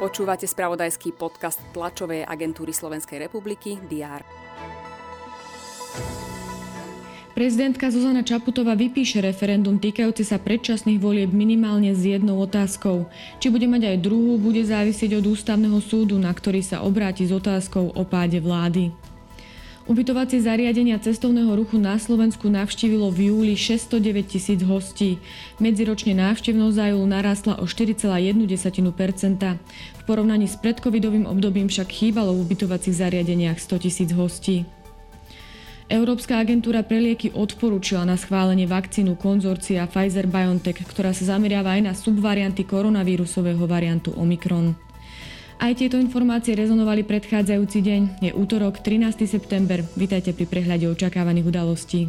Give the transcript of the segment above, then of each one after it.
Počúvate spravodajský podcast tlačovej agentúry Slovenskej republiky DR. Prezidentka Zuzana Čaputová vypíše referendum týkajúce sa predčasných volieb minimálne s jednou otázkou. Či bude mať aj druhú, bude závisieť od ústavného súdu, na ktorý sa obráti s otázkou o páde vlády. Ubytovacie zariadenia cestovného ruchu na Slovensku navštívilo v júli 609 tisíc hostí. Medziročne návštevnosť za júl narastla o 4,1 V porovnaní s predcovidovým obdobím však chýbalo v ubytovacích zariadeniach 100 tisíc hostí. Európska agentúra pre lieky odporúčila na schválenie vakcínu konzorcia Pfizer-BioNTech, ktorá sa zameriava aj na subvarianty koronavírusového variantu Omikron. Aj tieto informácie rezonovali predchádzajúci deň. Je útorok, 13. september. Vítajte pri prehľade očakávaných udalostí.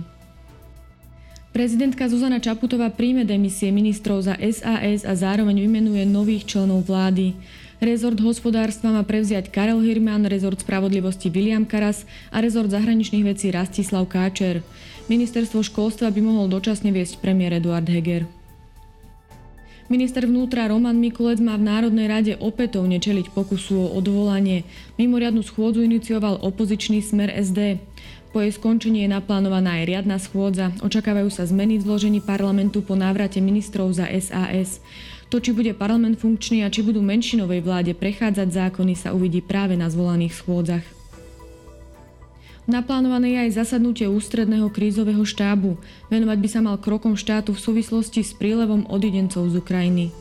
Prezidentka Zuzana Čaputová príjme demisie ministrov za SAS a zároveň vymenuje nových členov vlády. Rezort hospodárstva má prevziať Karel Hirman, rezort spravodlivosti William Karas a rezort zahraničných vecí Rastislav Káčer. Ministerstvo školstva by mohol dočasne viesť premiér Eduard Heger. Minister vnútra Roman Mikulec má v Národnej rade opätovne čeliť pokusu o odvolanie. Mimoriadnu schôdzu inicioval opozičný smer SD. Po jej skončení je naplánovaná aj riadna schôdza. Očakávajú sa zmeny v zložení parlamentu po návrate ministrov za SAS. To, či bude parlament funkčný a či budú menšinovej vláde prechádzať zákony, sa uvidí práve na zvolaných schôdzach. Naplánované je aj zasadnutie ústredného krízového štábu. Venovať by sa mal krokom štátu v súvislosti s prílevom odidencov z Ukrajiny.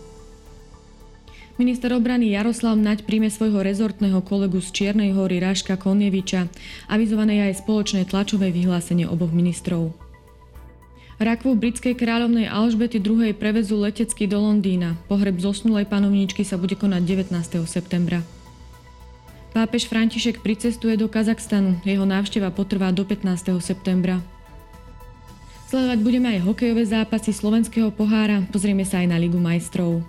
Minister obrany Jaroslav Naď príjme svojho rezortného kolegu z Čiernej hory Ráška Konieviča. Avizované je aj spoločné tlačové vyhlásenie oboch ministrov. Rakvu britskej kráľovnej Alžbety II. prevezú letecky do Londýna. Pohreb zosnulej panovníčky sa bude konať 19. septembra. Pápež František pricestuje do Kazachstanu. Jeho návšteva potrvá do 15. septembra. Sledovať budeme aj hokejové zápasy slovenského pohára, pozrieme sa aj na Ligu majstrov.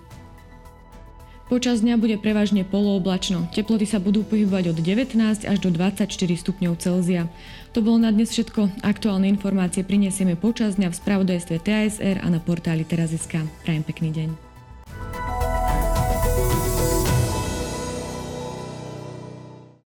Počas dňa bude prevažne polooblačno. Teploty sa budú pohybovať od 19 až do 24 stupňov Celzia. To bolo na dnes všetko. Aktuálne informácie prinesieme počas dňa v spravodajstve TASR a na portáli teraz.sk. Prajem pekný deň.